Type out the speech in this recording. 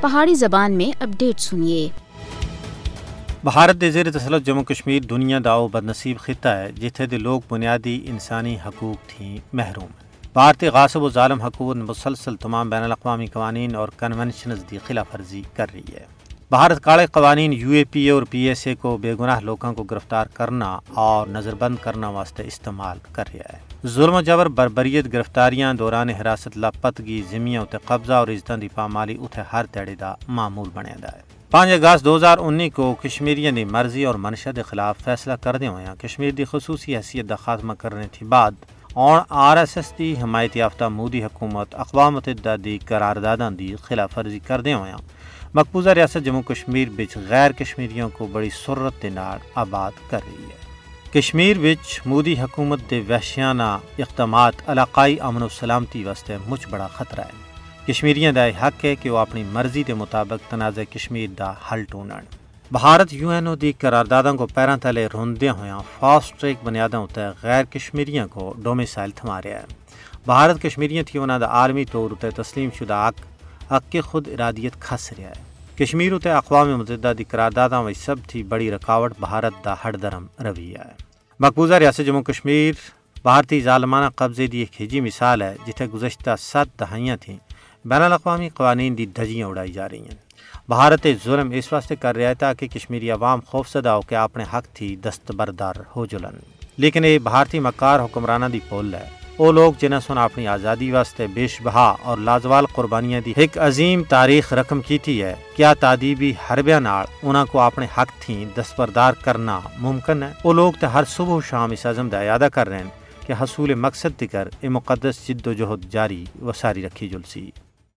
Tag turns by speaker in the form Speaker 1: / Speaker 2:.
Speaker 1: پہاڑی زبان میں اپڈیٹ سنیے۔
Speaker 2: بھارت دے زیر تسلط جموں کشمیر دنیا دا او بدنصیب خطہ ہے، جتھے دے لوگ بنیادی انسانی حقوق تھیں محروم۔ بھارتی غاصب و ظالم حکومت مسلسل تمام بین الاقوامی قوانین اور کنونشنز دی خلاف ورزی کر رہی ہے۔ بھارت کالے قوانین یو اے پی اے اور پی ایس اے کو بے گناہ لوگوں کو گرفتار کرنا اور نظر بند کرنا واسطے استعمال کر رہا ہے۔ ظلم و جبر، بربریت، گرفتاریاں، دوران حراست، لاپتگی زمیاں اتنے قبضہ اور عزتوں دی پامالی اتنے ہر تیڑے دا معمول بنے دا ہے۔ پانچ اگست دو ہزار انی کو کشمیریوں کی مرضی اور منشا کے خلاف فیصلہ کردے ہوئے کشمیر دی خصوصی حیثیت کا خاتمہ کرنے تھی بعد اور آر ایس ایس دی حمایت یافتہ مودی حکومت اقوام متحدہ دی قرارداداں دی خلاف ورزی کردے ہوئے مقبوضہ ریاست جموں کشمیر بچ غیر کشمیریوں کو بڑی سرت کے نال آباد کر رہی ہے۔ کشمیر بچ مودی حکومت دے وحشیانہ اقدامات علاقائی امن و سلامتی واسطے مچ بڑا خطرہ ہے۔ کشمیریاں دا حق ہے کہ وہ اپنی مرضی دے مطابق تنازع کشمیر دا حل ٹونن بھارت یو این او دی قراردادوں کو پیراں تلے روندے ہویاں فاسٹ ٹریک بنیادوں تے غیر کشمیریاں کو ڈومیسائل تھما رہا ہے بھارت کشمیریاں تھی انہاں دا عالمی طور تے تسلیم شدہ حق حق کی خود ارادیت کھس رہا ہے۔ کشمیر تے اقوام متحدہ دی قرارداداں وچ سب تھی بڑی رکاوٹ، بھارت دا ہڑ درم رویہ ہے۔ مقبوضہ ریاست جموں کشمیر، بھارتی ظالمانہ قبضے دی ایک ہجی مثال ہے، جتھے گزشتہ سات دہائیاں تھیں۔ بین الاقوامی قوانین دی دھجیاں اڑائی جا رہی ہیں۔ بھارت ظلم اس واسطے کر رہا ہے تاکہ کشمیری عوام خوف زدہ ہو کے اپنے حق تھی دستبردار ہو جلن۔ لیکن یہ بھارتی مکار حکمرانہ دی پول ہے۔ وہ لوگ جنہیں سن اپنی آزادی واسطے بیش بہا اور لازوال قربانیاں دی ایک عظیم تاریخ رقم کیتی ہے، کیا تعدیبی حربیاں نال انہاں کو اپنے حق تھی دستبردار کرنا ممکن ہے؟ وہ لوگ تے ہر صبح و شام اس عزم دا اعادہ کر رہے ہیں کہ حصول مقصد تکر اے مقدس جد و جہد جاری و ساری رکھی جلسی۔